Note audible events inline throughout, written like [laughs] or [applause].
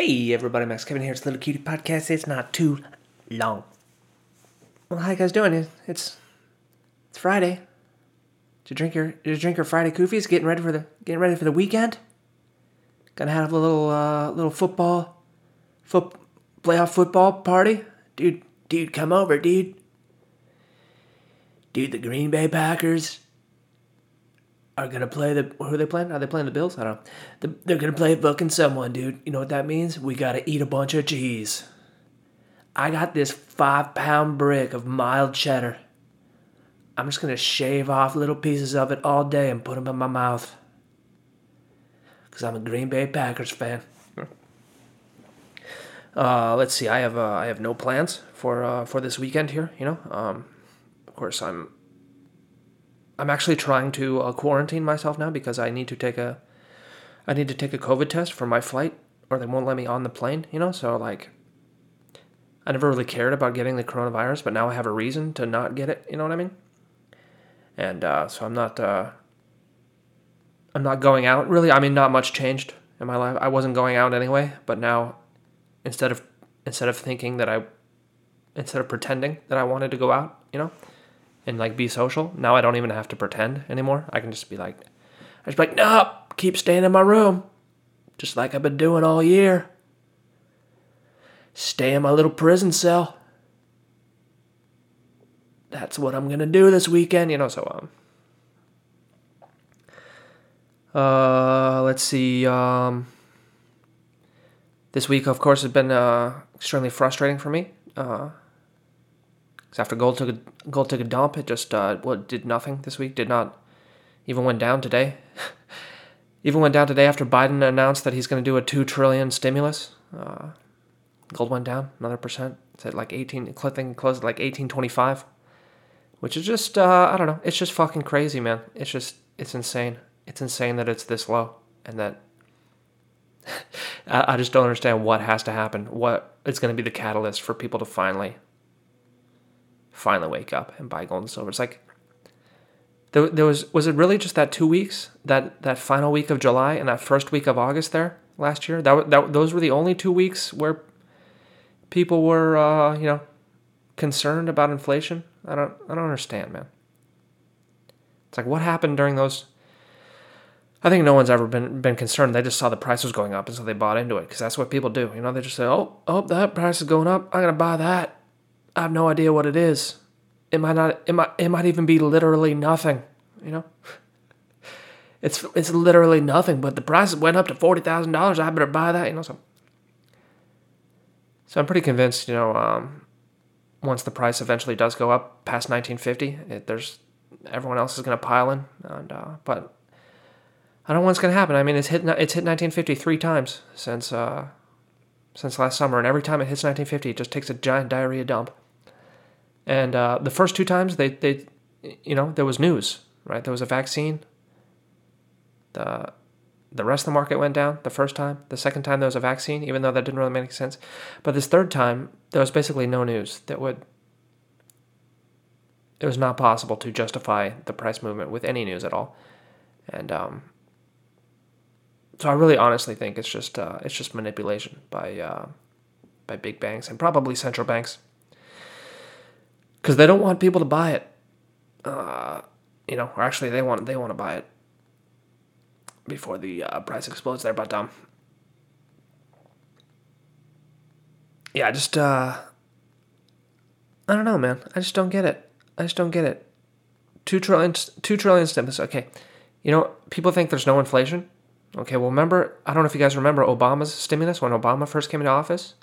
Hey everybody, Max Kevin here. It's Little Cutie Podcast. It's not too long. Well, how you guys doing? It's it's Friday. Did you drink your did you drink your Friday koofies? Getting ready for the getting ready for the weekend? Gonna have a little uh little football foot playoff football party? Dude, dude, come over, dude. Dude, the Green Bay Packers are gonna play the who are they playing? Are they playing the Bills? I don't know. They're gonna play fucking someone, dude. You know what that means? We gotta eat a bunch of cheese. I got this five pound brick of mild cheddar. I'm just gonna shave off little pieces of it all day and put them in my mouth. Cause I'm a Green Bay Packers fan. Uh, let's see. I have uh, I have no plans for uh, for this weekend here. You know, um, of course I'm I'm actually trying to uh, quarantine myself now because I need to take a I need to take a COVID test for my flight or they won't let me on the plane, you know? So like I never really cared about getting the coronavirus, but now I have a reason to not get it, you know what I mean? And uh, so I'm not uh, I'm not going out really. I mean not much changed in my life. I wasn't going out anyway, but now instead of instead of thinking that I instead of pretending that I wanted to go out, you know, and like be social. Now I don't even have to pretend anymore. I can just be like, I just be like, no, keep staying in my room, just like I've been doing all year. Stay in my little prison cell. That's what I'm gonna do this weekend, you know. So um, uh, let's see. Um, this week, of course, has been uh, extremely frustrating for me. Uh, because after gold took a gold took a dump, it just uh, well, did nothing this week. Did not even went down today. [laughs] even went down today after Biden announced that he's going to do a two trillion stimulus. Uh, gold went down another percent. It's at like eighteen. Thing closed at like eighteen twenty five, which is just uh, I don't know. It's just fucking crazy, man. It's just it's insane. It's insane that it's this low and that. [laughs] I just don't understand what has to happen. What is going to be the catalyst for people to finally finally wake up and buy gold and silver. It's like there, there was was it really just that two weeks that that final week of July and that first week of August there last year that that those were the only two weeks where people were uh, you know concerned about inflation. I don't I don't understand, man. It's like what happened during those. I think no one's ever been been concerned. They just saw the price was going up, and so they bought into it because that's what people do. You know, they just say, "Oh, oh, that price is going up. I'm gonna buy that." I have no idea what it is. It might not. It might. It might even be literally nothing. You know. [laughs] It's it's literally nothing, but the price went up to forty thousand dollars. I better buy that. You know. So. So I'm pretty convinced. You know. Um, once the price eventually does go up past 1950, it, there's everyone else is going to pile in. And uh, but I don't know what's going to happen. I mean, it's hit it's hit 1950 three times since uh, since last summer, and every time it hits 1950, it just takes a giant diarrhea dump. And uh, the first two times, they, they, you know, there was news, right? There was a vaccine. The, the rest of the market went down the first time. The second time, there was a vaccine, even though that didn't really make sense. But this third time, there was basically no news that would. It was not possible to justify the price movement with any news at all, and um, so I really honestly think it's just uh, it's just manipulation by uh, by big banks and probably central banks because they don't want people to buy it. Uh, you know, or actually they want they want to buy it before the uh, price explodes there. But um, yeah, just uh, I don't know, man. I just don't get it. I just don't get it. Two trillion, two trillion stimulus. Okay, you know, people think there's no inflation. Okay, well, remember, I don't know if you guys remember Obama's stimulus when Obama first came into office.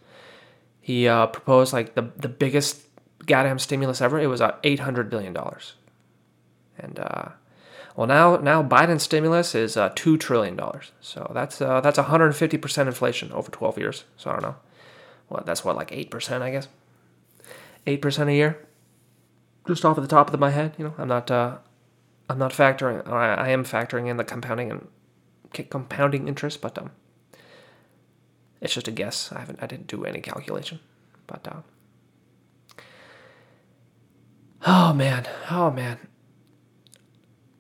He uh, proposed like the the biggest goddamn stimulus ever. It was uh, eight hundred billion dollars, and uh, well now now Biden's stimulus is uh, two trillion dollars. So that's uh, that's one hundred and fifty percent inflation over twelve years. So I don't know, what that's what like eight percent I guess, eight percent a year. Just off at the top of my head, you know, I'm not uh, I'm not factoring. I, I am factoring in the compounding and compounding interest, but um, it's just a guess. I haven't I didn't do any calculation, but uh, Oh man, oh man.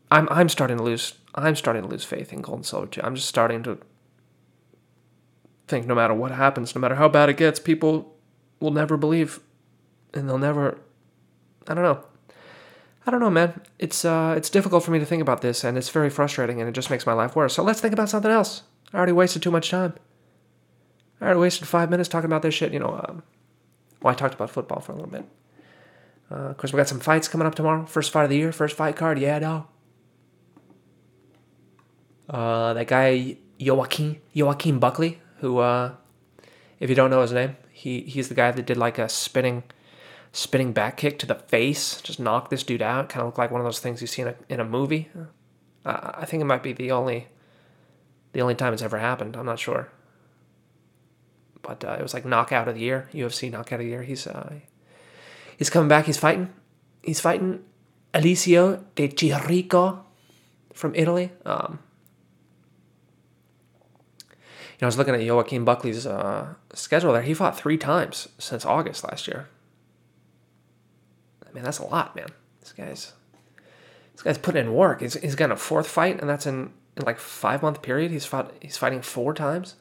I'm I'm starting to lose I'm starting to lose faith in gold and silver too. I'm just starting to think no matter what happens, no matter how bad it gets, people will never believe, and they'll never. I don't know. I don't know, man. It's uh, it's difficult for me to think about this, and it's very frustrating, and it just makes my life worse. So let's think about something else. I already wasted too much time. I already wasted five minutes talking about this shit. You know, um, well, I talked about football for a little bit. Uh, of course, we got some fights coming up tomorrow. First fight of the year, first fight card. Yeah, no. Uh, that guy Joaquin Joaquin Buckley, who, uh, if you don't know his name, he he's the guy that did like a spinning, spinning back kick to the face, just knocked this dude out. Kind of looked like one of those things you see in a in a movie. Uh, I think it might be the only, the only time it's ever happened. I'm not sure. But uh, it was like knockout of the year, UFC knockout of the year. He's uh, he's coming back. He's fighting. He's fighting Alessio Di Chirico from Italy. Um, you know, I was looking at Joaquin Buckley's uh, schedule there. He fought three times since August last year. I mean, that's a lot, man. This guy's this guy's putting in work. He's, he's got a fourth fight, and that's in, in like five month period. He's fought. He's fighting four times.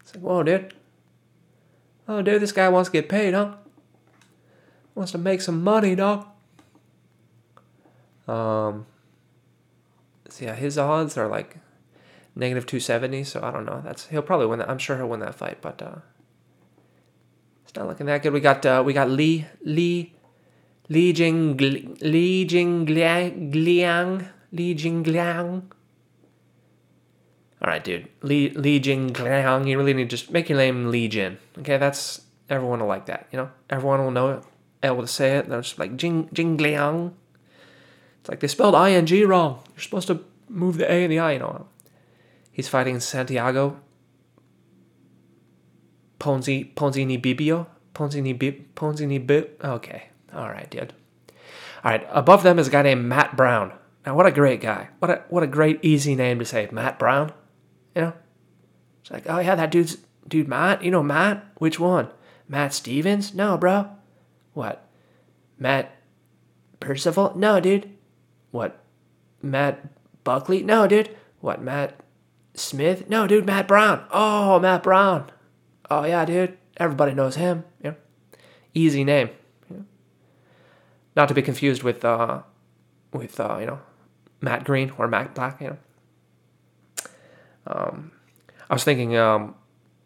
It's like, whoa, dude. Oh, dude, this guy wants to get paid, huh? Wants to make some money, dog. Um. So yeah, his odds are like negative 270. So I don't know. That's he'll probably win that. I'm sure he'll win that fight, but uh, it's not looking that good. We got uh, we got Li Li Li Jing Li Jing Gliang Li Jing Gliang. All right, dude. Li Li Jing Gliang. You really need to just make your name Li Jin. Okay, that's everyone will like that. You know, everyone will know it, able to say it. They're just like Jing Gliang. It's like they spelled ing wrong. You're supposed to move the a and the i. You know. He's fighting Santiago Ponzi Ponzini Bibio. Ponzini Bib Ponzini Bib. Okay, all right, dude. All right, above them is a guy named Matt Brown. Now, what a great guy! What a what a great easy name to say, Matt Brown. You know, it's like, oh yeah, that dude's dude Matt. You know Matt? Which one? Matt Stevens? No, bro. What? Matt Percival? No, dude. What? Matt Buckley? No, dude. What? Matt Smith? No, dude, Matt Brown. Oh, Matt Brown. Oh yeah, dude. Everybody knows him. Yeah. Easy name. Yeah. Not to be confused with uh with uh, you know, Matt Green or Matt Black, you know. Um I was thinking um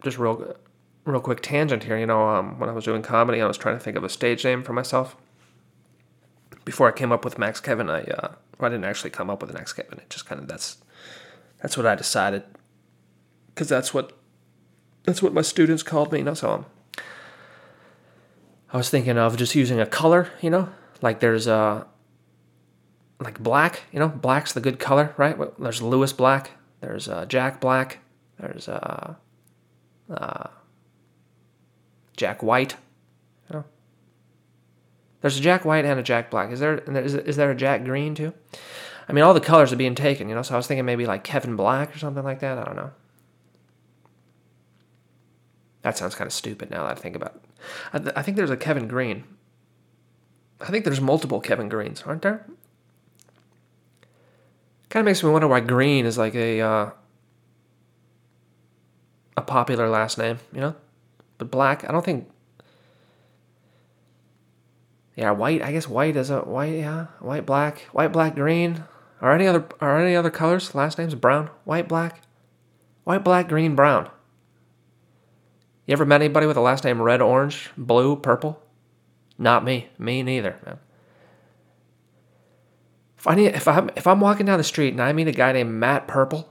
just real real quick tangent here, you know, um when I was doing comedy, I was trying to think of a stage name for myself. Before I came up with Max Kevin, I uh well, I didn't actually come up with an Max Kevin. It just kind of that's that's what I decided because that's what that's what my students called me. You know, so um, I was thinking of just using a color. You know, like there's uh like black. You know, black's the good color, right? There's Lewis Black. There's uh, Jack Black. There's uh, uh, Jack White. Know? There's a Jack White and a Jack Black. Is there is, is there a Jack Green too? I mean, all the colors are being taken, you know. So I was thinking maybe like Kevin Black or something like that. I don't know. That sounds kind of stupid now that I think about it. I, th- I think there's a Kevin Green. I think there's multiple Kevin Greens, aren't there? Kind of makes me wonder why Green is like a uh, a popular last name, you know. But Black, I don't think. Yeah, white. I guess white is a white. Yeah, white, black, white, black, green. Are any other are any other colors? Last names brown, white, black, white, black, green, brown. You ever met anybody with a last name red, orange, blue, purple? Not me. Me neither, man. If I need, if I'm if I'm walking down the street and I meet a guy named Matt Purple,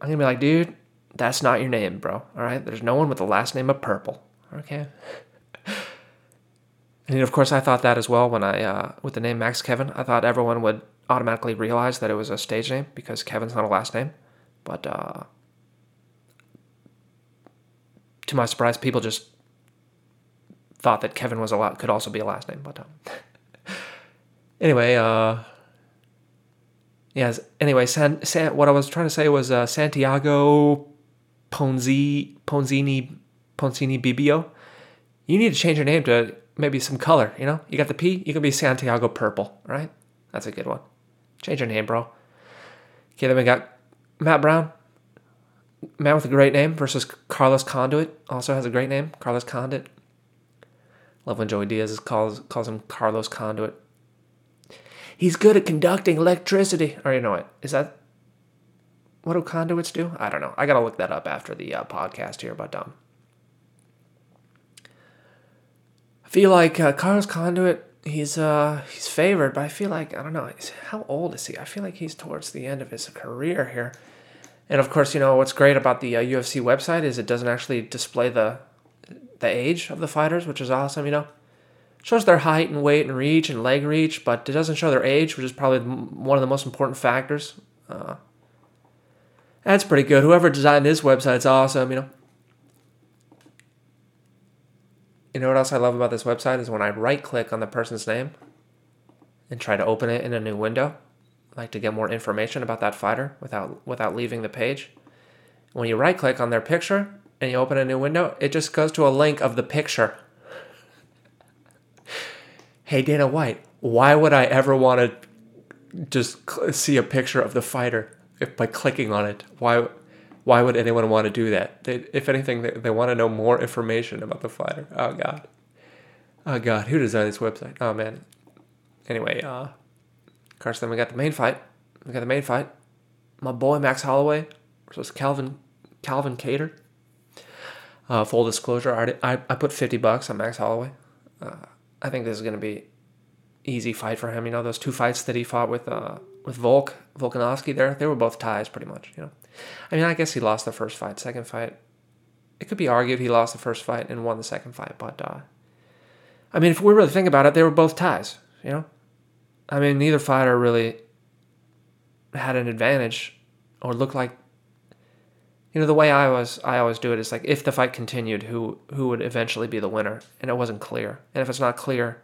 I'm gonna be like, dude, that's not your name, bro. All right, there's no one with the last name of Purple. Okay. And of course, I thought that as well when I, uh, with the name Max Kevin, I thought everyone would automatically realize that it was a stage name because Kevin's not a last name. But uh, to my surprise, people just thought that Kevin was a lot could also be a last name. But um, [laughs] anyway, uh, yes. Anyway, San, San, what I was trying to say was uh, Santiago Ponzi Ponzini Ponzini Bibio. You need to change your name to maybe some color. You know, you got the P, you can be Santiago Purple, right? That's a good one. Change your name, bro. Okay, then we got Matt Brown. man with a great name versus Carlos Conduit, also has a great name, Carlos Conduit. Love when Joey Diaz calls calls him Carlos Conduit. He's good at conducting electricity. Or you know what? Is that what do conduits do? I don't know. I gotta look that up after the uh, podcast here. But um, I feel like uh, Carlos Conduit. He's uh he's favored, but I feel like I don't know. How old is he? I feel like he's towards the end of his career here. And of course, you know what's great about the uh, UFC website is it doesn't actually display the the age of the fighters, which is awesome. You know, it shows their height and weight and reach and leg reach, but it doesn't show their age, which is probably one of the most important factors. Uh, that's pretty good. Whoever designed this website is awesome. You know. You know what else I love about this website is when I right click on the person's name and try to open it in a new window, like to get more information about that fighter without without leaving the page. When you right click on their picture and you open a new window, it just goes to a link of the picture. [laughs] hey Dana White, why would I ever want to just see a picture of the fighter if by clicking on it? Why why would anyone want to do that? They, if anything, they, they want to know more information about the fighter. Oh God, oh God, who designed this website? Oh man. Anyway, uh, of course, then we got the main fight. We got the main fight. My boy Max Holloway versus Calvin Calvin Kattar. Uh, full disclosure, I, I, I put fifty bucks on Max Holloway. Uh, I think this is gonna be easy fight for him. You know, those two fights that he fought with uh, with Volk Volkanovski there, they were both ties pretty much. You know, I mean, I guess he lost the first fight. Second fight, it could be argued he lost the first fight and won the second fight. But uh, I mean, if we really think about it, they were both ties. You know, I mean, neither fighter really had an advantage or looked like. You know, the way I was, I always do it is like if the fight continued, who who would eventually be the winner, and it wasn't clear. And if it's not clear,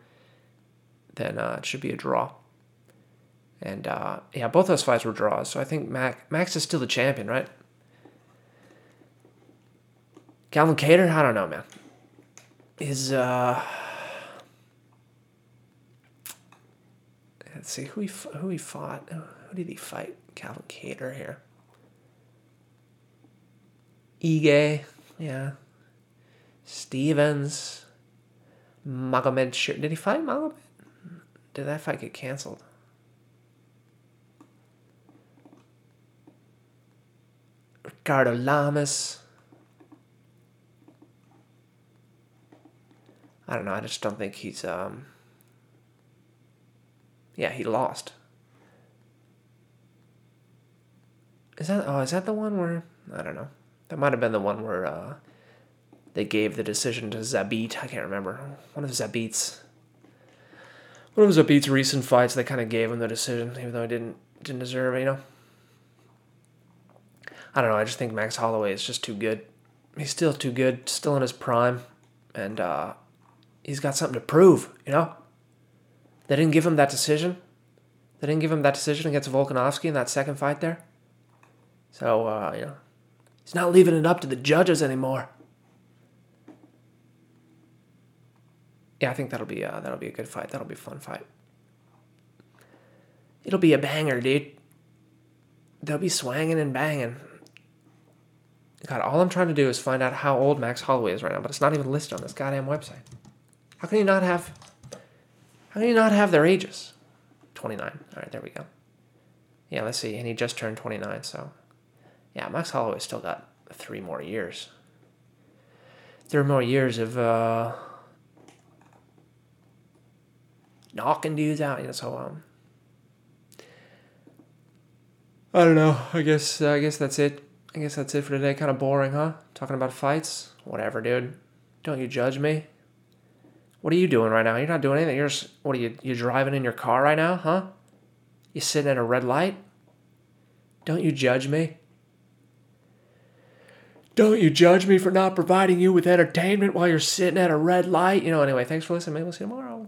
then uh, it should be a draw. And uh, yeah, both those fights were draws. So I think Mac, Max is still the champion, right? Calvin Kattar, I don't know, man. Is uh, let's see who he who he fought. Who did he fight? Calvin Kattar here. Ige, yeah. Stephens. Magomed. Did he fight Magomed? Did that fight get canceled? Ricardo Lamas. I don't know. I just don't think he's. um Yeah, he lost. Is that? Oh, is that the one where? I don't know. That might have been the one where uh, they gave the decision to Zabit. I can't remember. One of Zabit's. One of Zabit's recent fights, they kind of gave him the decision, even though he didn't didn't deserve it. You know. I don't know. I just think Max Holloway is just too good. He's still too good, still in his prime, and uh, he's got something to prove. You know. They didn't give him that decision. They didn't give him that decision against Volkanovski in that second fight there. So uh, you know, he's not leaving it up to the judges anymore. Yeah, I think that'll be uh, that'll be a good fight. That'll be a fun fight. It'll be a banger, dude. They'll be swanging and banging. God, all I'm trying to do is find out how old Max Holloway is right now, but it's not even listed on this goddamn website. How can you not have? How can you not have their ages? Twenty nine. All right, there we go. Yeah, let's see. And he just turned twenty nine, so yeah, Max Holloway still got three more years. Three more years of uh, knocking dudes out. You know, so um, I don't know. I guess uh, I guess that's it. I guess that's it for today. Kind of boring, huh? Talking about fights. Whatever, dude. Don't you judge me. What are you doing right now? You're not doing anything. You're just, what are you? You driving in your car right now, huh? You sitting at a red light? Don't you judge me. Don't you judge me for not providing you with entertainment while you're sitting at a red light? You know, anyway, thanks for listening. Maybe we'll see you tomorrow.